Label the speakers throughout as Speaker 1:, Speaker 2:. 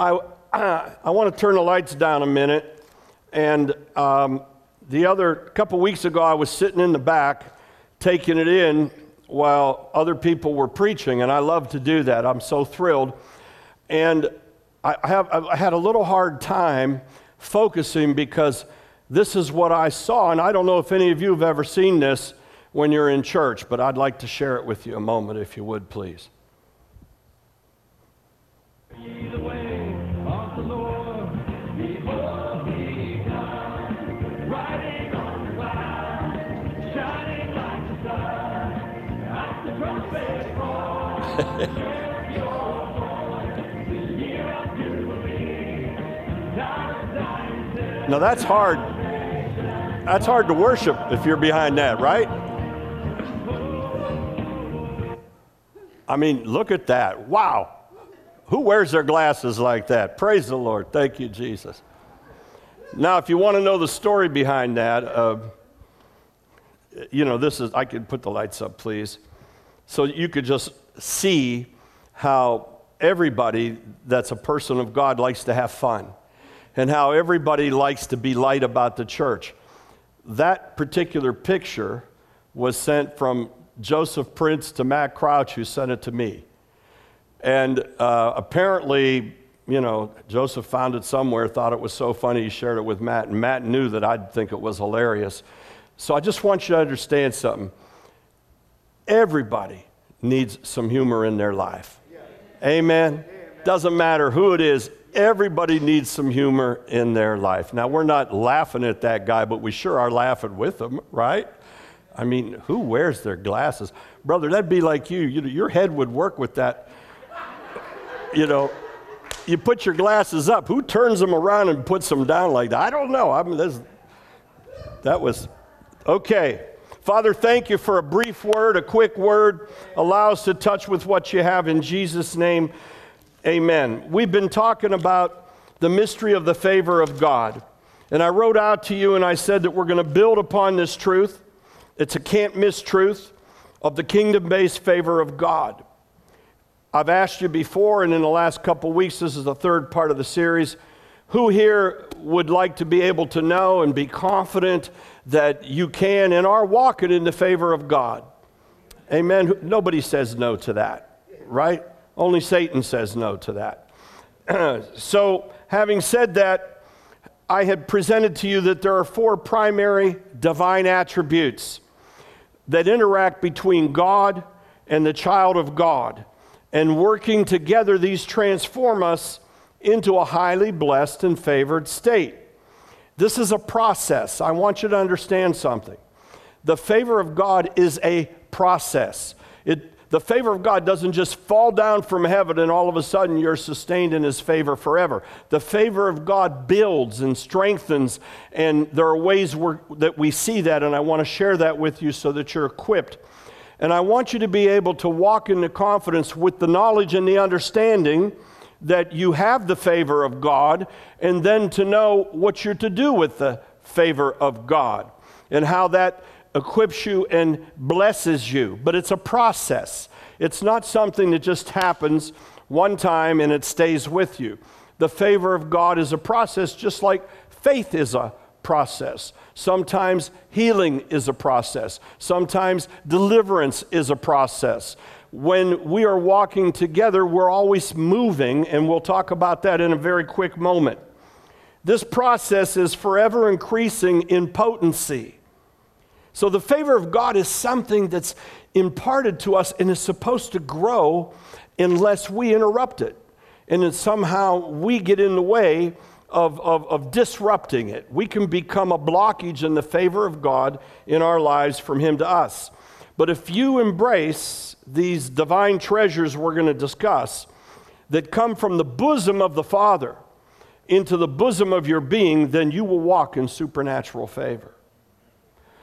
Speaker 1: I, I want to turn the lights down a minute. And um, the other couple weeks ago, I was sitting in the back taking it in while other people were preaching, and I love to do that. I'm so thrilled. And I, have, I had a little hard time focusing because this is what I saw. And I don't know if any of you have ever seen this when you're in church, but I'd like to share it with you a moment, if you would, please. Now that's hard. That's hard to worship if you're behind that, right? I mean, look at that. Wow. Who wears their glasses like that? Praise the Lord. Thank you, Jesus. Now, if you want to know the story behind that, uh, you know, this is, I could put the lights up, please. So you could just see how everybody that's a person of God likes to have fun and how everybody likes to be light about the church. That particular picture was sent from Joseph Prince to Matt Crouch, who sent it to me. And uh, apparently, you know, Joseph found it somewhere, thought it was so funny, he shared it with Matt, and Matt knew that I'd think it was hilarious. So I just want you to understand something. Everybody needs some humor in their life. Amen. Doesn't matter who it is, everybody needs some humor in their life. Now, we're not laughing at that guy, but we sure are laughing with him, right? I mean, who wears their glasses? Brother, that'd be like you. you know, your head would work with that. You know, you put your glasses up. Who turns them around and puts them down like that? I don't know. I mean, that was okay. Father, thank you for a brief word, a quick word. Allow us to touch with what you have in Jesus' name. Amen. We've been talking about the mystery of the favor of God. And I wrote out to you and I said that we're going to build upon this truth. It's a can't miss truth of the kingdom based favor of God. I've asked you before, and in the last couple weeks, this is the third part of the series. Who here would like to be able to know and be confident that you can and are walking in the favor of God? Amen. Nobody says no to that, right? Only Satan says no to that. so, having said that, I had presented to you that there are four primary divine attributes that interact between God and the child of God. And working together, these transform us into a highly blessed and favored state. This is a process. I want you to understand something. The favor of God is a process. It, the favor of God doesn't just fall down from heaven and all of a sudden you're sustained in His favor forever. The favor of God builds and strengthens, and there are ways that we see that, and I want to share that with you so that you're equipped. And I want you to be able to walk into confidence with the knowledge and the understanding that you have the favor of God, and then to know what you're to do with the favor of God and how that equips you and blesses you. But it's a process, it's not something that just happens one time and it stays with you. The favor of God is a process, just like faith is a process. Sometimes healing is a process. Sometimes deliverance is a process when we are walking together, we're always moving, and we'll talk about that in a very quick moment. This process is forever increasing in potency. So, the favor of God is something that's imparted to us and is supposed to grow unless we interrupt it. And then somehow we get in the way of, of, of, disrupting it. We can become a blockage in the favor of God in our lives from Him to us. But if you embrace these divine treasures we're going to discuss that come from the bosom of the Father into the bosom of your being, then you will walk in supernatural favor.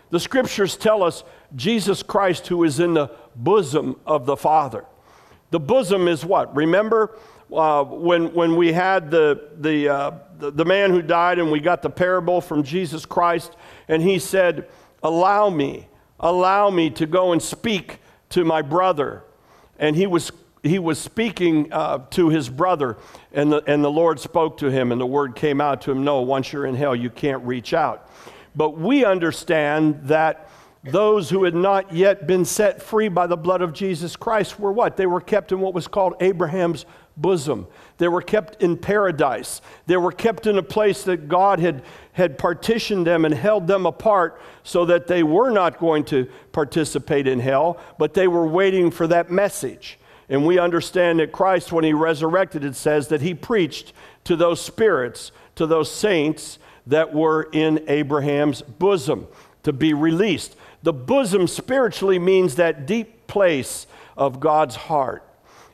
Speaker 1: The scriptures tell us Jesus Christ, who is in the bosom of the Father. The bosom is what? Remember uh, when, when we had the, the, uh, the, the man who died and we got the parable from Jesus Christ, and he said, Allow me allow me to go and speak to my brother. And he was he was speaking uh, to his brother, and the, and the Lord spoke to him, and the word came out to him No, once you're in hell, you can't reach out. But we understand that those who had not yet been set free by the blood of Jesus Christ were what? They were kept in what was called Abraham's bosom. They were kept in paradise. They were kept in a place that God had, had partitioned them and held them apart so that they were not going to participate in hell, but they were waiting for that message. And we understand that Christ, when he resurrected, it says that he preached to those spirits, to those saints that were in Abraham's bosom to be released. The bosom spiritually means that deep place of God's heart.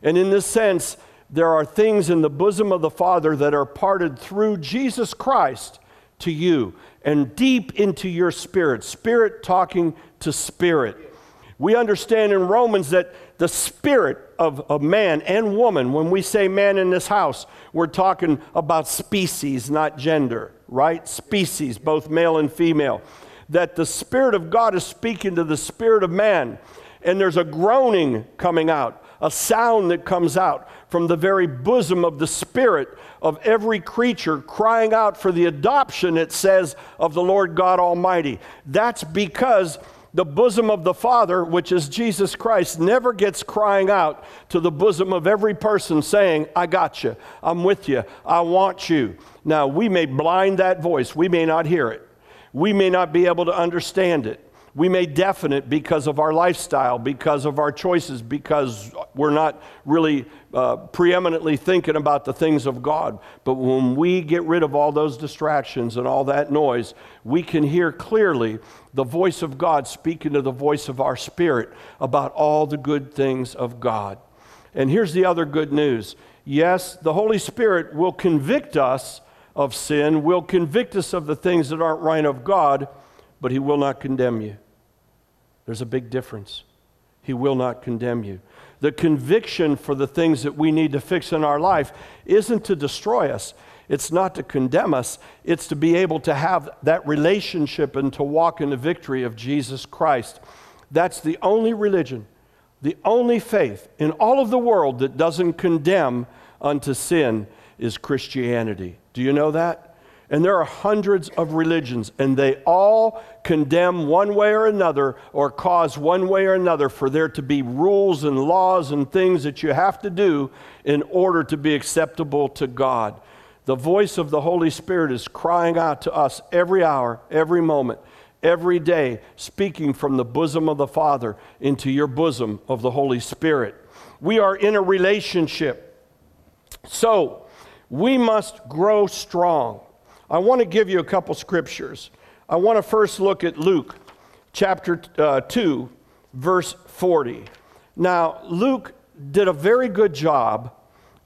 Speaker 1: And in this sense, there are things in the bosom of the Father that are parted through Jesus Christ to you and deep into your spirit, spirit talking to spirit. We understand in Romans that the spirit of a man and woman, when we say man in this house, we're talking about species, not gender, right? Species, both male and female. That the Spirit of God is speaking to the spirit of man, and there's a groaning coming out, a sound that comes out from the very bosom of the spirit of every creature, crying out for the adoption, it says, of the Lord God Almighty. That's because the bosom of the Father, which is Jesus Christ, never gets crying out to the bosom of every person saying, I got you, I'm with you, I want you. Now, we may blind that voice, we may not hear it, we may not be able to understand it. We may deafen it because of our lifestyle, because of our choices, because we're not really uh, preeminently thinking about the things of God. But when we get rid of all those distractions and all that noise, we can hear clearly the voice of God speaking to the voice of our spirit about all the good things of God. And here's the other good news yes, the Holy Spirit will convict us of sin, will convict us of the things that aren't right of God, but He will not condemn you. There's a big difference. He will not condemn you. The conviction for the things that we need to fix in our life isn't to destroy us, it's not to condemn us, it's to be able to have that relationship and to walk in the victory of Jesus Christ. That's the only religion, the only faith in all of the world that doesn't condemn unto sin is Christianity. Do you know that? And there are hundreds of religions, and they all condemn one way or another or cause one way or another for there to be rules and laws and things that you have to do in order to be acceptable to God. The voice of the Holy Spirit is crying out to us every hour, every moment, every day, speaking from the bosom of the Father into your bosom of the Holy Spirit. We are in a relationship. So, we must grow strong. I want to give you a couple scriptures. I want to first look at Luke chapter uh, 2, verse 40. Now, Luke did a very good job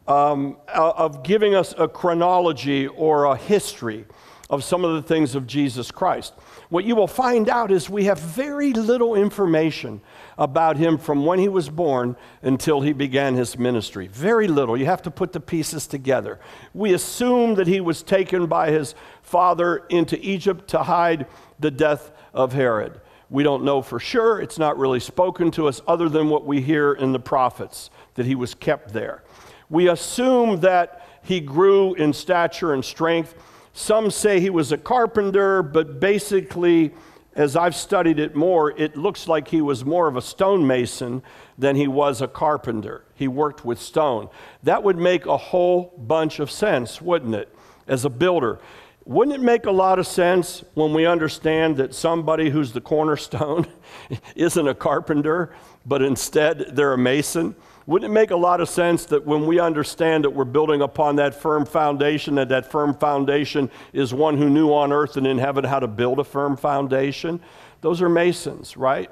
Speaker 1: um, of giving us a chronology or a history of some of the things of Jesus Christ. What you will find out is we have very little information about him from when he was born until he began his ministry. Very little. You have to put the pieces together. We assume that he was taken by his father into Egypt to hide the death of Herod. We don't know for sure. It's not really spoken to us other than what we hear in the prophets, that he was kept there. We assume that he grew in stature and strength. Some say he was a carpenter, but basically, as I've studied it more, it looks like he was more of a stonemason than he was a carpenter. He worked with stone. That would make a whole bunch of sense, wouldn't it, as a builder? Wouldn't it make a lot of sense when we understand that somebody who's the cornerstone isn't a carpenter, but instead they're a mason? Wouldn't it make a lot of sense that when we understand that we're building upon that firm foundation, that that firm foundation is one who knew on earth and in heaven how to build a firm foundation? Those are masons, right?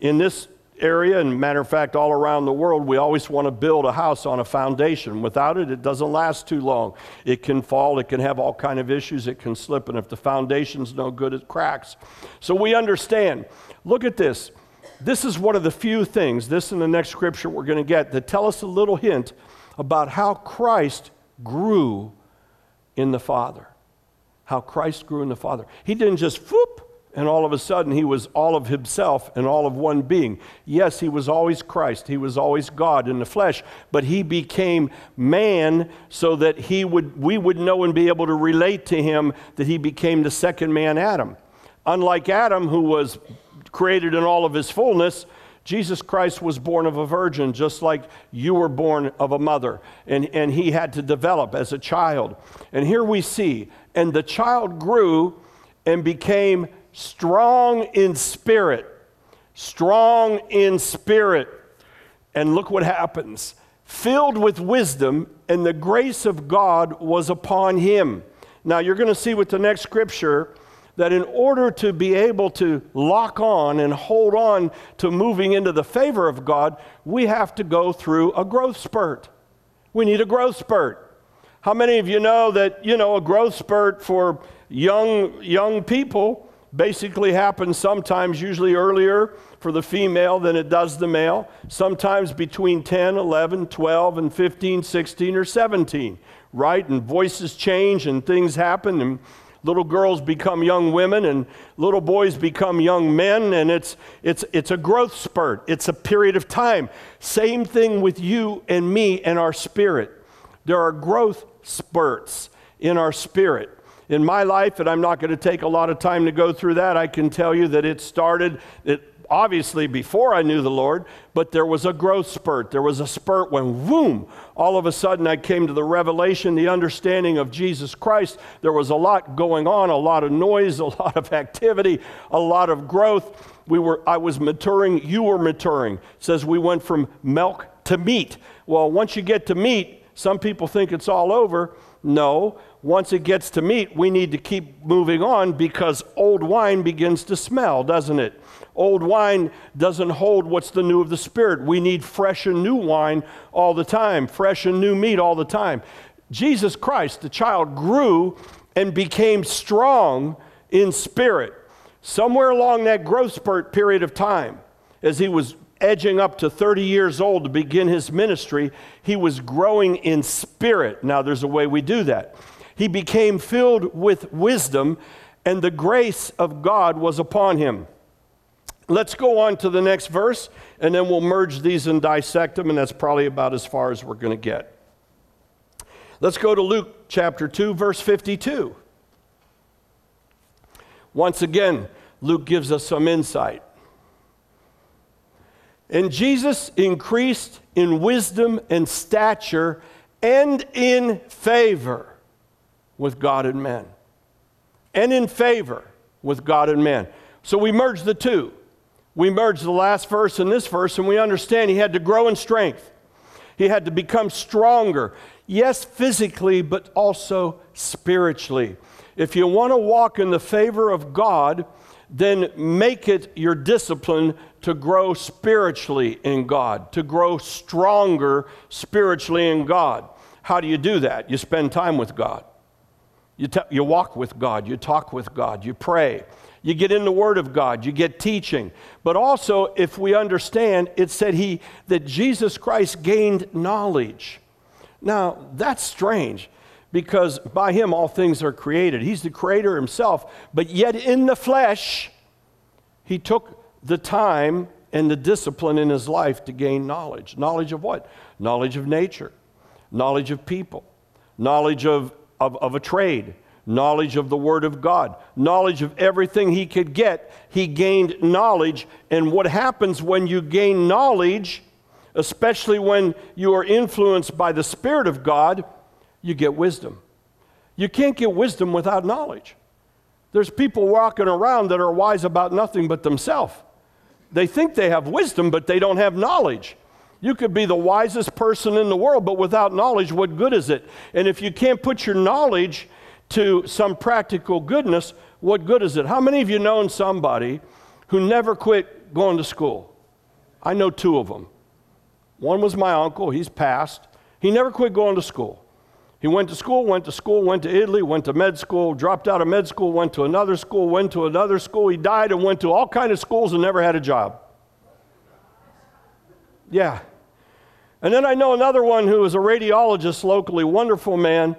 Speaker 1: In this area, and matter of fact, all around the world, we always want to build a house on a foundation. Without it, it doesn't last too long. It can fall, it can have all kind of issues, it can slip, and if the foundation's no good, it cracks. So we understand. Look at this this is one of the few things, this and the next scripture we're going to get, that tell us a little hint about how Christ grew in the Father. How Christ grew in the Father. He didn't just whoop and all of a sudden he was all of himself and all of one being. Yes, he was always Christ, he was always God in the flesh, but he became man so that he would, we would know and be able to relate to him that he became the second man, Adam. Unlike Adam, who was created in all of his fullness, Jesus Christ was born of a virgin, just like you were born of a mother. And, and he had to develop as a child. And here we see, and the child grew and became strong in spirit. Strong in spirit. And look what happens filled with wisdom, and the grace of God was upon him. Now, you're going to see with the next scripture that in order to be able to lock on and hold on to moving into the favor of God, we have to go through a growth spurt. We need a growth spurt. How many of you know that, you know, a growth spurt for young young people basically happens sometimes usually earlier for the female than it does the male, sometimes between 10, 11, 12 and 15, 16 or 17, right? And voices change and things happen and little girls become young women and little boys become young men and it's it's it's a growth spurt. It's a period of time. Same thing with you and me and our spirit. There are growth spurts in our spirit. In my life and i'm not going to take a lot of time to go through that i can tell you that it started it obviously before I knew the Lord, but there was a growth spurt. There was a spurt when, boom, all of a sudden I came to the revelation, the understanding of Jesus Christ. There was a lot going on, a lot of noise, a lot of activity, a lot of growth. We were, I was maturing, you were maturing. It says we went from milk to meat. Well, once you get to meat, some people think it's all over. No, once it gets to meat, we need to keep moving on because old wine begins to smell, doesn't it? Old wine doesn't hold what's the new of the Spirit. We need fresh and new wine all the time, fresh and new meat all the time. Jesus Christ, the child, grew and became strong in spirit. Somewhere along that growth spurt period of time, as he was edging up to 30 years old to begin his ministry, he was growing in spirit. Now, there's a way we do that. He became filled with wisdom, and the grace of God was upon him. Let's go on to the next verse, and then we'll merge these and dissect them, and that's probably about as far as we're going to get. Let's go to Luke chapter 2, verse 52. Once again, Luke gives us some insight. And Jesus increased in wisdom and stature and in favor with God and men. And in favor with God and men. So we merge the two we merge the last verse and this verse, and we understand he had to grow in strength. He had to become stronger, yes, physically, but also spiritually. If you want to walk in the favor of God, then make it your discipline to grow spiritually in God, to grow stronger spiritually in God. How do you do that? You spend time with God. You, t- you walk with God, you talk with God, you pray you get in the Word of God, you get teaching. But also, if we understand, it said he that Jesus Christ gained knowledge. Now, that's strange because by him all things are created. He's the creator himself, but yet in the flesh, he took the time and the discipline in his life to gain knowledge. Knowledge of what? Knowledge of nature, knowledge of people, knowledge of, of, of a trade, knowledge of the Word of God, knowledge of everything he could get. He gained knowledge. And what happens when you gain knowledge, especially when you are influenced by the Spirit of God, you get wisdom. You can't get wisdom without knowledge. There's people walking around that are wise about nothing but themselves. They think they have wisdom, but they don't have knowledge. You could be the wisest person in the world, but without knowledge, what good is it? And if you can't put your knowledge to some practical goodness, what good is it? How many of you known somebody who never quit going to school? I know two of them. One was my uncle, he's passed. He never quit going to school. He went to school, went to school, went to Italy, went to med school, dropped out of med school, went to another school, went to another school. He died and went to all kind of schools and never had a job. Yeah. And then I know another one who is a radiologist locally, wonderful man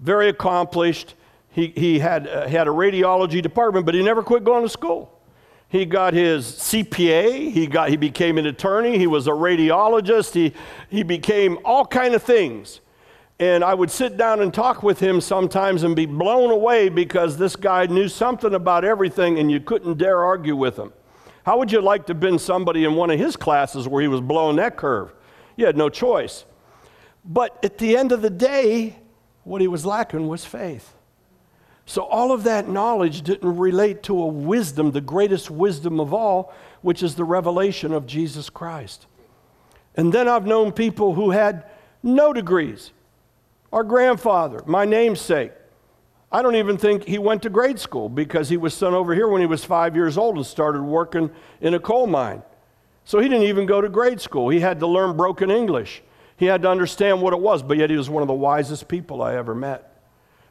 Speaker 1: very accomplished. He, he had, uh, had a radiology department, but he never quit going to school. He got his CPA, he, got, he became an attorney, he was a radiologist, he, he became all kind of things. And I would sit down and talk with him sometimes and be blown away because this guy knew something about everything and you couldn't dare argue with him. How would you like to have been somebody in one of his classes where he was blowing that curve? You had no choice. But at the end of the day, what he was lacking was faith. So all of that knowledge didn't relate to a wisdom, the greatest wisdom of all, which is the revelation of Jesus Christ. And then I've known people who had no degrees. Our grandfather, my namesake, I don't even think he went to grade school because he was sent over here when he was five years old and started working in a coal mine. So he didn't even go to grade school. He had to learn broken English. He had to understand what it was, but yet he was one of the wisest people I ever met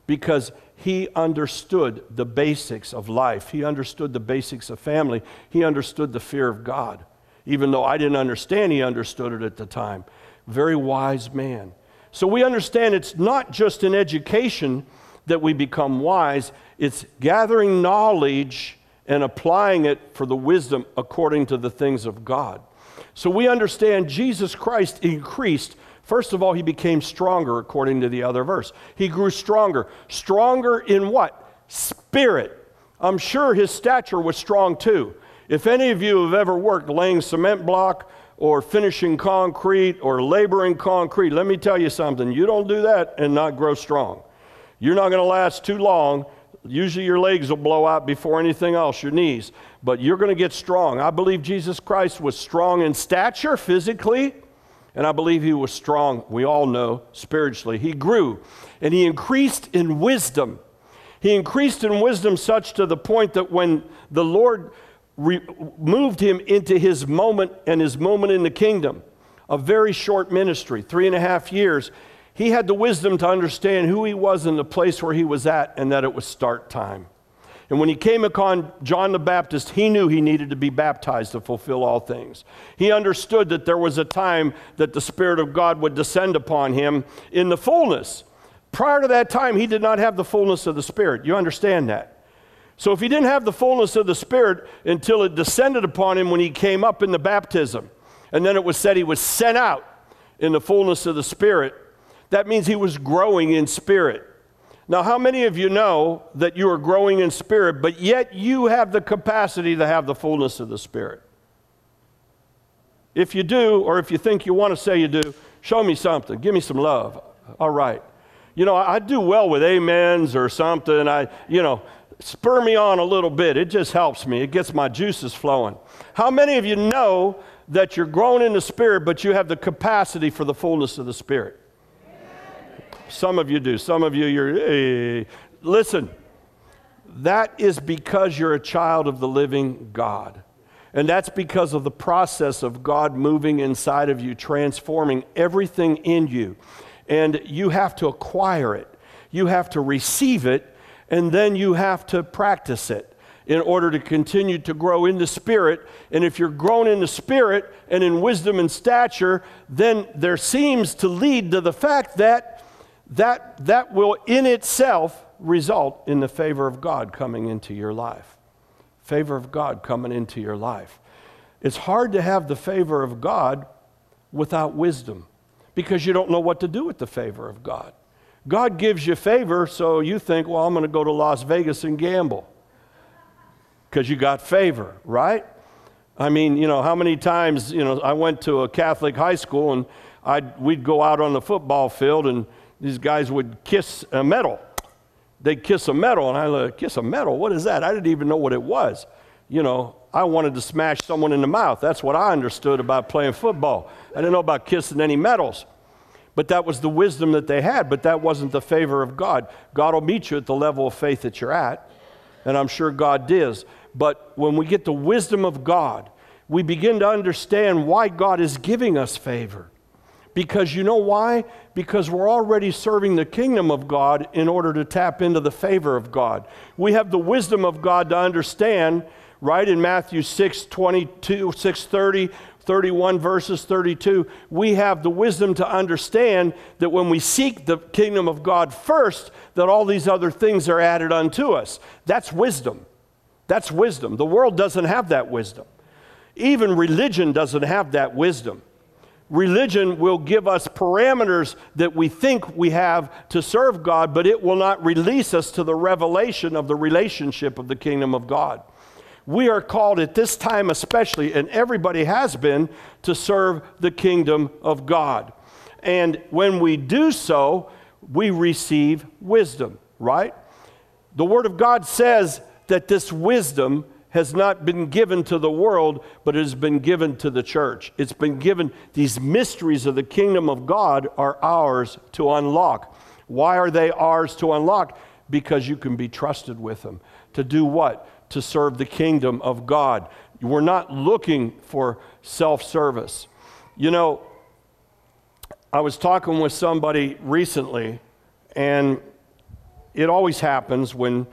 Speaker 1: because he understood the basics of life. He understood the basics of family. He understood the fear of God. Even though I didn't understand, he understood it at the time. Very wise man. So we understand it's not just in education that we become wise, it's gathering knowledge and applying it for the wisdom according to the things of God. So we understand Jesus Christ increased First of all, he became stronger, according to the other verse. He grew stronger. Stronger in what? Spirit. I'm sure his stature was strong too. If any of you have ever worked laying cement block or finishing concrete or laboring concrete, let me tell you something. You don't do that and not grow strong. You're not going to last too long. Usually your legs will blow out before anything else, your knees. But you're going to get strong. I believe Jesus Christ was strong in stature physically and I believe he was strong, we all know, spiritually. He grew and he increased in wisdom. He increased in wisdom such to the point that when the Lord re- moved him into his moment and his moment in the kingdom, a very short ministry, three and a half years, he had the wisdom to understand who he was in the place where he was at and that it was start time. And when he came upon John the Baptist, he knew he needed to be baptized to fulfill all things. He understood that there was a time that the Spirit of God would descend upon him in the fullness. Prior to that time, he did not have the fullness of the Spirit. You understand that? So if he didn't have the fullness of the Spirit until it descended upon him when he came up in the baptism, and then it was said he was sent out in the fullness of the Spirit, that means he was growing in spirit. Now, how many of you know that you are growing in spirit, but yet you have the capacity to have the fullness of the Spirit? If you do, or if you think you want to say you do, show me something. Give me some love. All right. You know, I do well with amens or something. I, you know, spur me on a little bit. It just helps me. It gets my juices flowing. How many of you know that you're growing in the Spirit, but you have the capacity for the fullness of the Spirit? Some of you do. Some of you, you're, hey. listen, that is because you're a child of the living God. And that's because of the process of God moving inside of you, transforming everything in you. And you have to acquire it, you have to receive it, and then you have to practice it in order to continue to grow in the Spirit. And if you're grown in the Spirit and in wisdom and stature, then there seems to lead to the fact that that, that will in itself result in the favor of God coming into your life. Favor of God coming into your life. It's hard to have the favor of God without wisdom because you don't know what to do with the favor of God. God gives you favor, so you think, well, I'm going to go to Las Vegas and gamble because you got favor, right? I mean, you know, how many times, you know, I went to a Catholic high school and I'd, we'd go out on the football field and these guys would kiss a medal. They'd kiss a medal, and I like, kiss a medal? What is that? I didn't even know what it was. You know, I wanted to smash someone in the mouth. That's what I understood about playing football. I didn't know about kissing any medals. But that was the wisdom that they had, but that wasn't the favor of God. God will meet you at the level of faith that you're at, and I'm sure God does. But when we get the wisdom of God, we begin to understand why God is giving us favor. Because you know why? Because we're already serving the kingdom of God in order to tap into the favor of God. We have the wisdom of God to understand right? In Matthew 6 22, 6 30, 31 verses 32, we have the wisdom to understand that when we seek the kingdom of God first, that all these other things are added unto us. That's wisdom. That's wisdom. The world doesn't have that wisdom. Even religion doesn't have that wisdom. Religion will give us parameters that we think we have to serve God, but it will not release us to the revelation of the relationship of the kingdom of God. We are called at this time, especially, and everybody has been, to serve the kingdom of God. And when we do so, we receive wisdom, right? The Word of God says that this wisdom has not been given to the world, but it has been given to the church. It's been given, these mysteries of the kingdom of God are ours to unlock. Why are they ours to unlock? Because you can be trusted with them. To do what? To serve the kingdom of God. We're not looking for self service. You know, I was talking with somebody recently, and it always happens when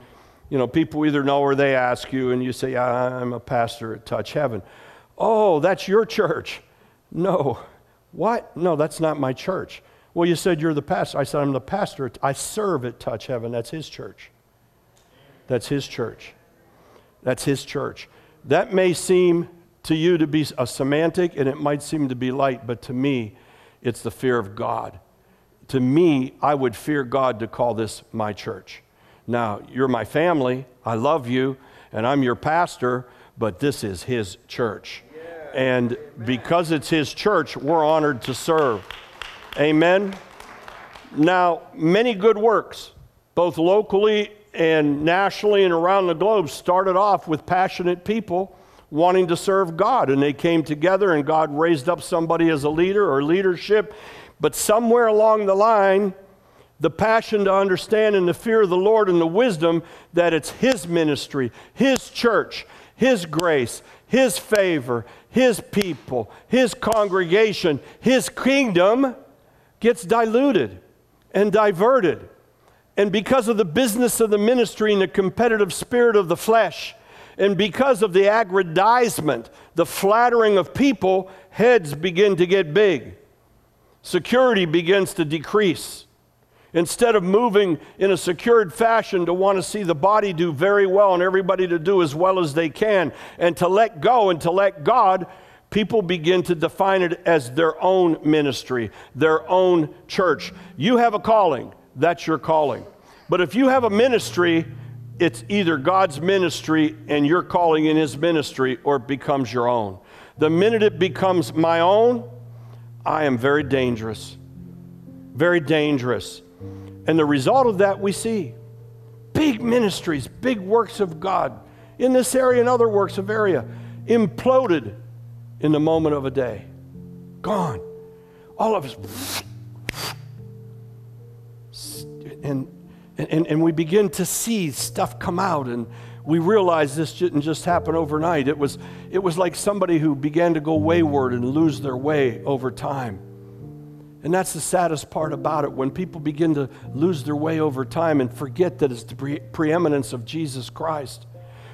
Speaker 1: you know, people either know or they ask you, and you say, I'm a pastor at Touch Heaven. Oh, that's your church. No. What? No, that's not my church. Well, you said you're the pastor. I said, I'm the pastor. I serve at Touch Heaven. That's his church. That's his church. That's his church. That may seem to you to be a semantic and it might seem to be light, but to me, it's the fear of God. To me, I would fear God to call this my church. Now, you're my family, I love you, and I'm your pastor, but this is his church. And because it's his church, we're honored to serve. Amen. Now, many good works, both locally and nationally and around the globe, started off with passionate people wanting to serve God. And they came together, and God raised up somebody as a leader or leadership. But somewhere along the line, the passion to understand and the fear of the Lord and the wisdom that it's His ministry, His church, His grace, His favor, His people, His congregation, His kingdom gets diluted and diverted. And because of the business of the ministry and the competitive spirit of the flesh, and because of the aggrandizement, the flattering of people, heads begin to get big. Security begins to decrease. Instead of moving in a secured fashion to want to see the body do very well and everybody to do as well as they can and to let go and to let God, people begin to define it as their own ministry, their own church. You have a calling, that's your calling. But if you have a ministry, it's either God's ministry and you're calling in His ministry or it becomes your own. The minute it becomes my own, I am very dangerous. Very dangerous. And the result of that we see big ministries, big works of God in this area and other works of area imploded in the moment of a day. Gone. All of us. And, and, and we begin to see stuff come out and we realize this didn't just happen overnight. It was, it was like somebody who began to go wayward and lose their way over time. And that's the saddest part about it when people begin to lose their way over time and forget that it's the pre- preeminence of Jesus Christ.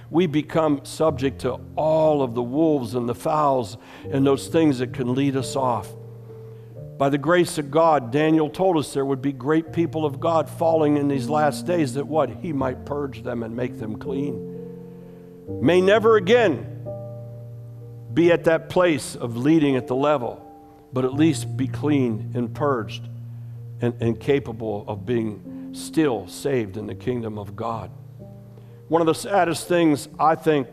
Speaker 1: We become subject to all of the wolves and the fowls and those things that can lead us off. By the grace of God, Daniel told us there would be great people of God falling in these last days that what? He might purge them and make them clean. May never again be at that place of leading at the level but at least be clean and purged and, and capable of being still saved in the kingdom of God. One of the saddest things I think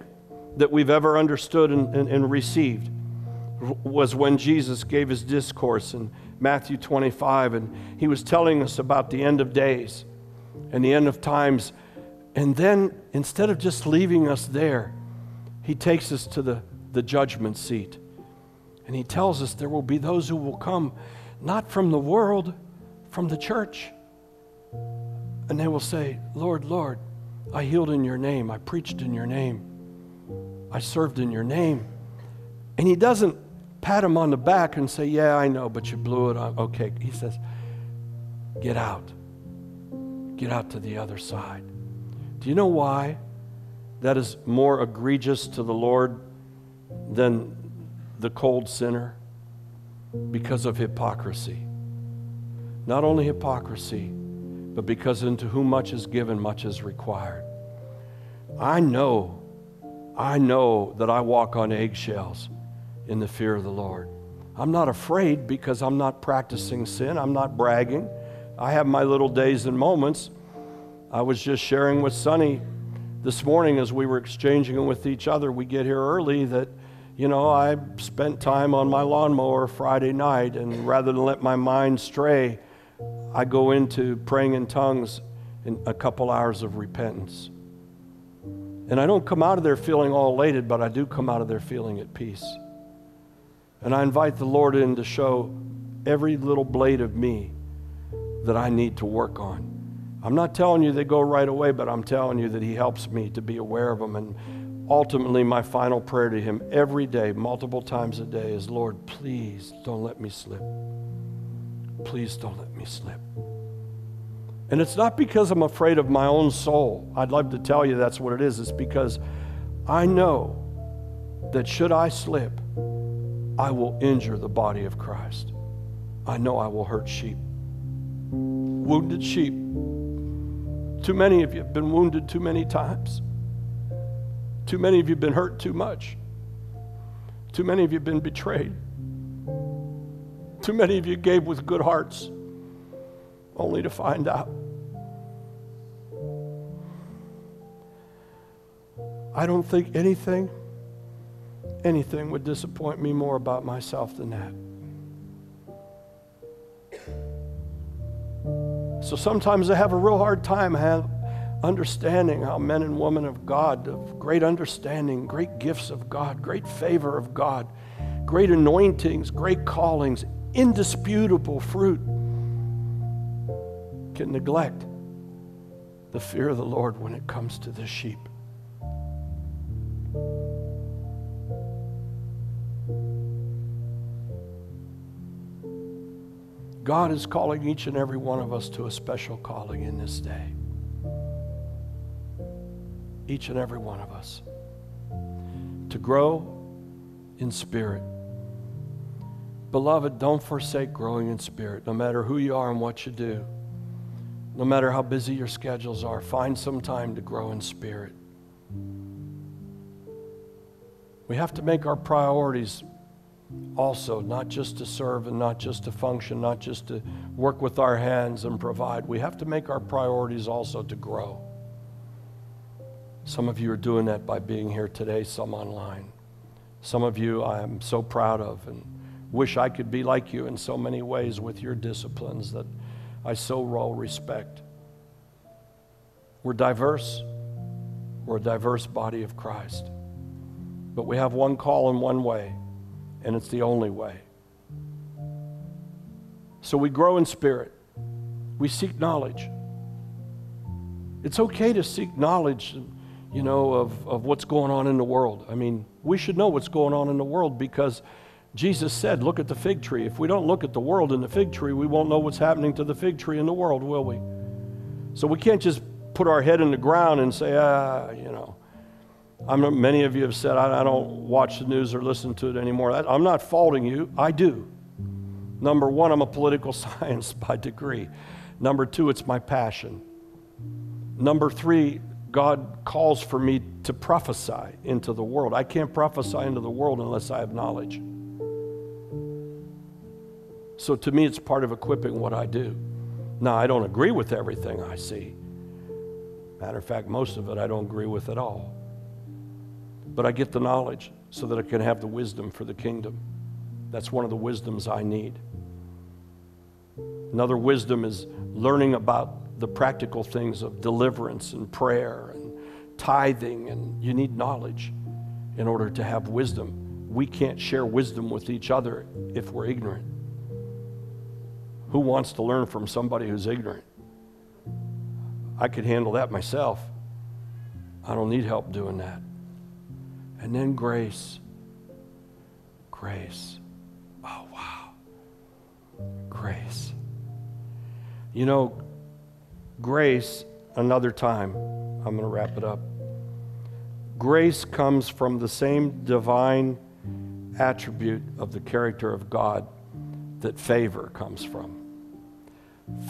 Speaker 1: that we've ever understood and, and, and received was when Jesus gave his discourse in Matthew 25, and he was telling us about the end of days and the end of times. And then, instead of just leaving us there, he takes us to the, the judgment seat. And he tells us there will be those who will come not from the world, from the church. And they will say, Lord, Lord, I healed in your name. I preached in your name. I served in your name. And he doesn't pat him on the back and say, Yeah, I know, but you blew it on. Okay. He says, Get out. Get out to the other side. Do you know why? that is more egregious to the Lord than the cold sinner? Because of hypocrisy. Not only hypocrisy, but because into whom much is given, much is required. I know, I know that I walk on eggshells in the fear of the Lord. I'm not afraid because I'm not practicing sin. I'm not bragging. I have my little days and moments. I was just sharing with Sonny this morning as we were exchanging with each other. We get here early that, you know, I spent time on my lawnmower Friday night, and rather than let my mind stray, I go into praying in tongues in a couple hours of repentance. And I don't come out of there feeling all elated, but I do come out of there feeling at peace. And I invite the Lord in to show every little blade of me that I need to work on. I'm not telling you they go right away, but I'm telling you that He helps me to be aware of them. And ultimately, my final prayer to Him every day, multiple times a day, is Lord, please don't let me slip. Please don't let me slip. And it's not because I'm afraid of my own soul. I'd love to tell you that's what it is. It's because I know that should I slip, I will injure the body of Christ. I know I will hurt sheep. Wounded sheep. Too many of you have been wounded too many times. Too many of you have been hurt too much. Too many of you have been betrayed. Too many of you gave with good hearts only to find out. I don't think anything anything would disappoint me more about myself than that. So sometimes I have a real hard time understanding how men and women of God, of great understanding, great gifts of God, great favor of God, great anointings, great callings, indisputable fruit, can neglect the fear of the Lord when it comes to the sheep. God is calling each and every one of us to a special calling in this day. Each and every one of us. To grow in spirit. Beloved, don't forsake growing in spirit, no matter who you are and what you do. No matter how busy your schedules are, find some time to grow in spirit. We have to make our priorities also, not just to serve and not just to function, not just to work with our hands and provide. We have to make our priorities also to grow. Some of you are doing that by being here today, some online. Some of you I am so proud of and wish I could be like you in so many ways with your disciplines that I so well respect. We're diverse. We're a diverse body of Christ. But we have one call in one way and it's the only way. So we grow in spirit, we seek knowledge. It's okay to seek knowledge, you know, of, of what's going on in the world. I mean, we should know what's going on in the world because Jesus said, Look at the fig tree. If we don't look at the world in the fig tree, we won't know what's happening to the fig tree in the world, will we? So we can't just put our head in the ground and say, ah, you know, I'm, many of you have said, I, I don't watch the news or listen to it anymore. I'm not faulting you. I do. Number one, I'm a political science by degree. Number two, it's my passion. Number three, God calls for me to prophesy into the world. I can't prophesy into the world unless I have knowledge. So to me, it's part of equipping what I do. Now, I don't agree with everything I see. Matter of fact, most of it I don't agree with at all but I get the knowledge so that I can have the wisdom for the kingdom. That's one of the wisdoms I need. Another wisdom is learning about the practical things of deliverance and prayer and tithing, and you need knowledge in order to have wisdom. We can't share wisdom with each other if we're ignorant. Who wants to learn from somebody who's ignorant? I could handle that myself. I don't need help doing that. And then grace. Grace. Oh, wow. Grace. You know, grace, another time, I'm going to wrap it up. Grace comes from the same divine attribute of the character of God that favor comes from.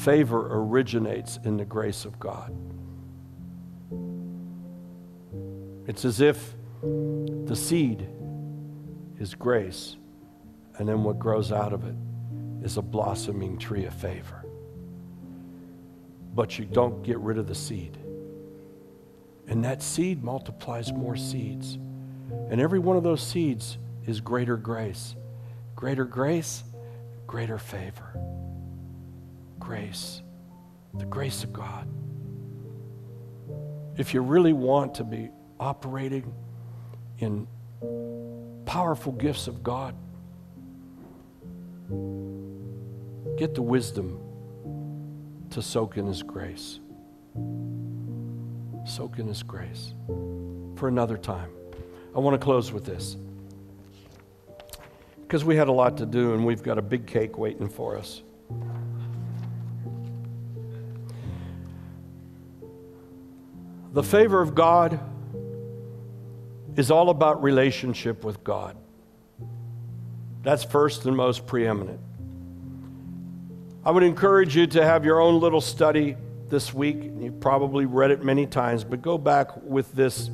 Speaker 1: Favor originates in the grace of God. It's as if the seed is grace, and then what grows out of it is a blossoming tree of favor. But you don't get rid of the seed. And that seed multiplies more seeds. And every one of those seeds is greater grace. Greater grace, greater favor. Grace, the grace of God. If you really want to be operating in powerful gifts of God, get the wisdom to soak in His grace. Soak in His grace for another time. I want to close with this because we had a lot to do and we've got a big cake waiting for us. The favor of God is all about relationship with God. That's first and most preeminent. I would encourage you to have your own little study this week. You've probably read it many times, but go back with this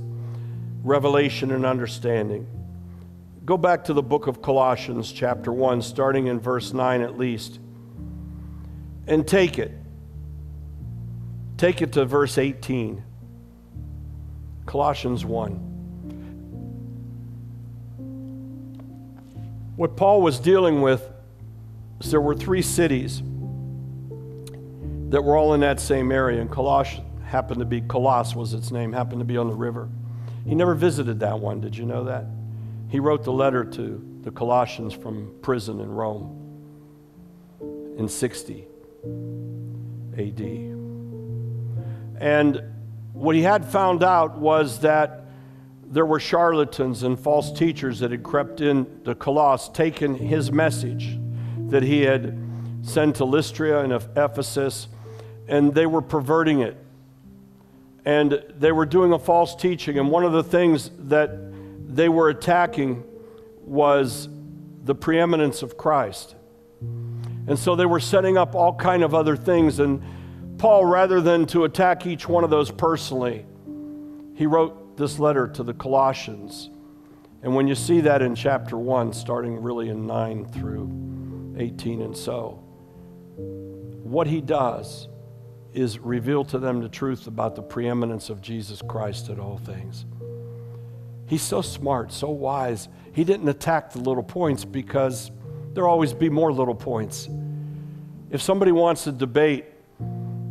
Speaker 1: revelation and understanding. Go back to the book of Colossians, chapter 1, starting in verse 9 at least, and take it. Take it to verse 18. Colossians 1. What Paul was dealing with is there were three cities that were all in that same area, and Coloss happened to be, Colossus was its name, happened to be on the river. He never visited that one. Did you know that? He wrote the letter to the Colossians from prison in Rome in 60 AD. And what he had found out was that there were charlatans and false teachers that had crept in to Colossus, taken his message that he had sent to Lystra and Ephesus, and they were perverting it. And they were doing a false teaching. And one of the things that they were attacking was the preeminence of Christ. And so they were setting up all kind of other things. And Paul, rather than to attack each one of those personally, he wrote this letter to the Colossians. And when you see that in chapter 1, starting really in 9 through 18 and so, what he does is reveal to them the truth about the preeminence of Jesus Christ at all things. He's so smart, so wise. He didn't attack the little points because there'll always be more little points. If somebody wants to debate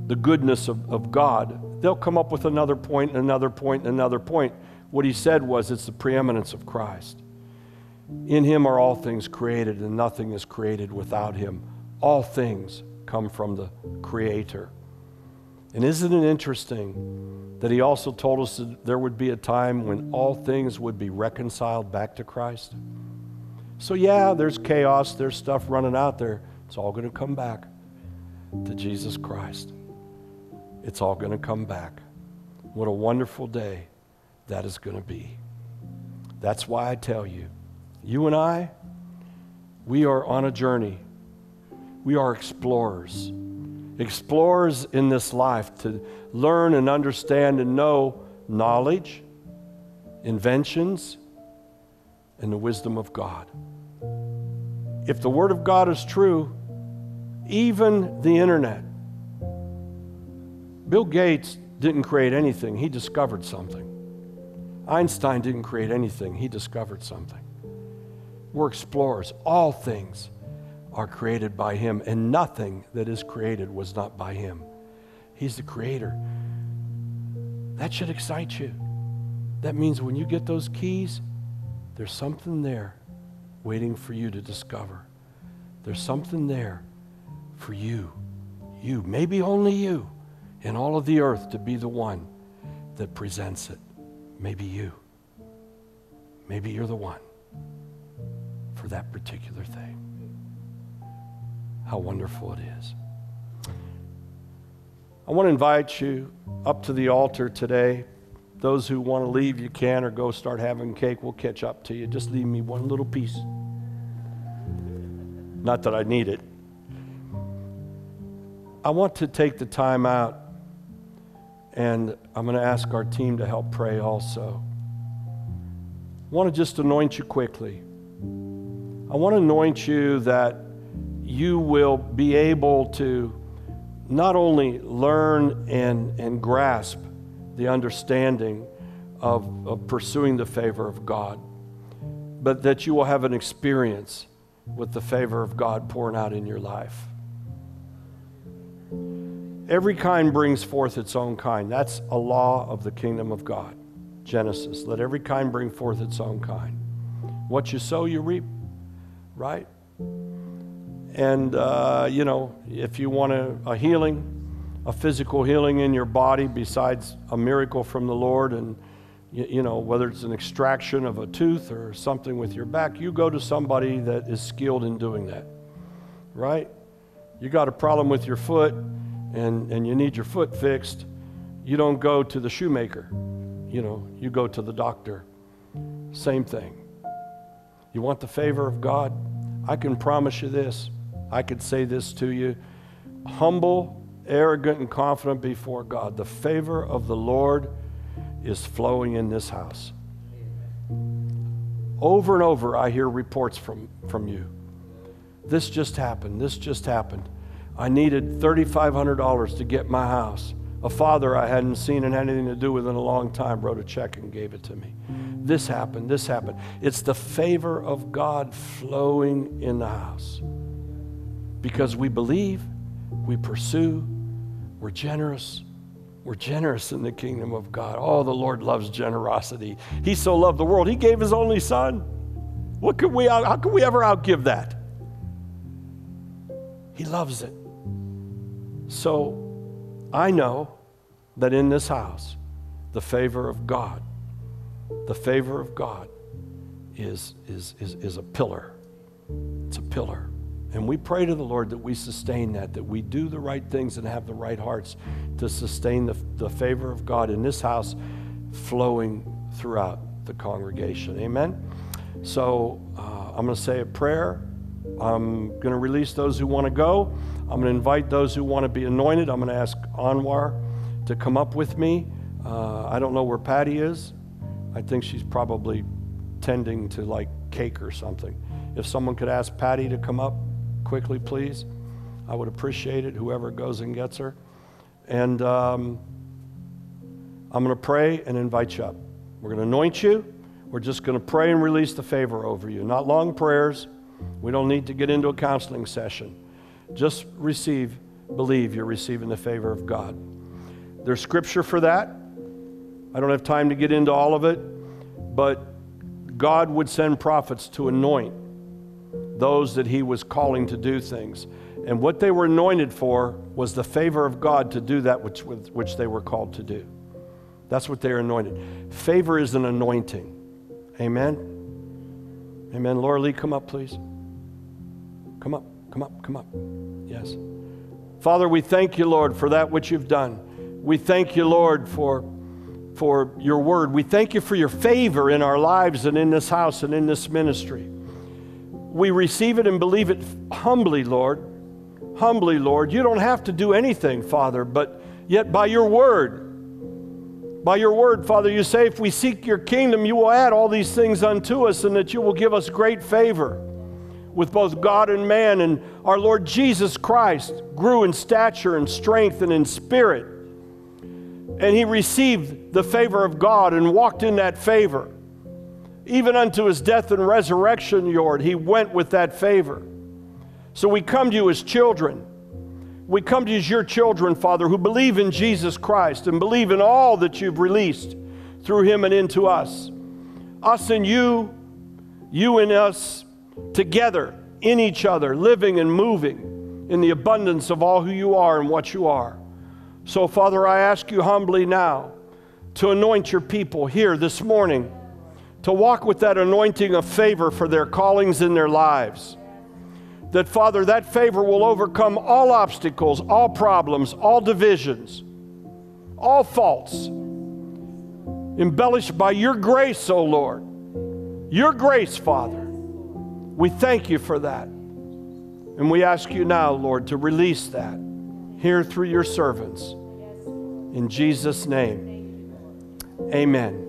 Speaker 1: the goodness of, of God, they'll come up with another point, another point, another point. What he said was it's the preeminence of Christ. In him are all things created, and nothing is created without him. All things come from the Creator. And isn't it interesting that he also told us that there would be a time when all things would be reconciled back to Christ? So, yeah, there's chaos, there's stuff running out there. It's all going to come back to Jesus Christ. It's all going to come back. What a wonderful day that is going to be. That's why I tell you, you and I, we are on a journey. We are explorers. Explorers in this life to learn and understand and know knowledge, inventions, and the wisdom of God. If the Word of God is true, even the internet, Bill Gates didn't create anything, he discovered something. Einstein didn't create anything, he discovered something. We're explorers. All things are created by him, and nothing that is created was not by him. He's the creator. That should excite you. That means when you get those keys, there's something there waiting for you to discover. There's something there for you. You, maybe only you in all of the earth to be the one that presents it. Maybe you. Maybe you're the one for that particular thing. How wonderful it is. I want to invite you up to the altar today. those who want to leave, you can, or go start having cake. We'll catch up to you. Just leave me one little piece. Not that I need it. I want to take the time out, and I'm going to ask our team to help pray also. I want to just anoint you quickly. I want to anoint you that you will be able to not only learn and, and grasp the understanding of, of pursuing the favor of God, but that you will have an experience with the favor of God pouring out in your life. Every kind brings forth its own kind. That's a law of the kingdom of God. Genesis. Let every kind bring forth its own kind. What you sow, you reap, right? And, uh, you know, if you want a, a healing, a physical healing in your body besides a miracle from the Lord, and, you, you know, whether it's an extraction of a tooth or something with your back, you go to somebody that is skilled in doing that, right? You got a problem with your foot and, and you need your foot fixed, you don't go to the shoemaker. You know, you go to the doctor. Same thing. You want the favor of God? I can promise you this. I could say this to you humble, arrogant, and confident before God. The favor of the Lord is flowing in this house. Over and over, I hear reports from, from you. This just happened. This just happened. I needed $3,500 to get my house. A father I hadn't seen and had anything to do with in a long time wrote a check and gave it to me. This happened, this happened. It's the favor of God flowing in the house. Because we believe, we pursue, we're generous. We're generous in the kingdom of God. Oh, the Lord loves generosity. He so loved the world, He gave His only Son. What could we, how could we ever outgive that? He loves it. So I know that in this house, the favor of God, the favor of God is, is, is, is a pillar. It's a pillar. And we pray to the Lord that we sustain that, that we do the right things and have the right hearts to sustain the, the favor of God in this house flowing throughout the congregation. Amen? So uh, I'm going to say a prayer. I'm going to release those who want to go. I'm going to invite those who want to be anointed. I'm going to ask Anwar to come up with me. Uh, I don't know where Patty is. I think she's probably tending to like cake or something. If someone could ask Patty to come up quickly, please, I would appreciate it, whoever goes and gets her. And um, I'm going to pray and invite you up. We're going to anoint you. We're just going to pray and release the favor over you. Not long prayers. We don't need to get into a counseling session. Just receive, believe you're receiving the favor of God. There's scripture for that. I don't have time to get into all of it, but God would send prophets to anoint those that He was calling to do things. And what they were anointed for was the favor of God to do that which, which they were called to do. That's what they are anointed. Favor is an anointing. Amen. Amen. Laura Lee, come up, please. Come up. Come up, come up. Yes. Father, we thank you, Lord, for that which you've done. We thank you, Lord, for, for your word. We thank you for your favor in our lives and in this house and in this ministry. We receive it and believe it humbly, Lord. Humbly, Lord. You don't have to do anything, Father, but yet by your word, by your word, Father, you say if we seek your kingdom, you will add all these things unto us and that you will give us great favor with both God and man. And our Lord Jesus Christ grew in stature and strength and in spirit. And he received the favor of God and walked in that favor. Even unto his death and resurrection, Lord, he went with that favor. So we come to you as children. We come to you as your children, Father, who believe in Jesus Christ and believe in all that you've released through him and into us. Us and you, you and us, together in each other, living and moving in the abundance of all who you are and what you are. So, Father, I ask you humbly now to anoint your people here this morning to walk with that anointing of favor for their callings in their lives. That, Father, that favor will overcome all obstacles, all problems, all divisions, all faults, embellished by your grace, O oh Lord. Your grace, Father. We thank you for that. And we ask you now, Lord, to release that here through your servants. In Jesus' name, amen.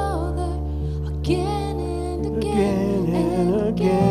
Speaker 2: again.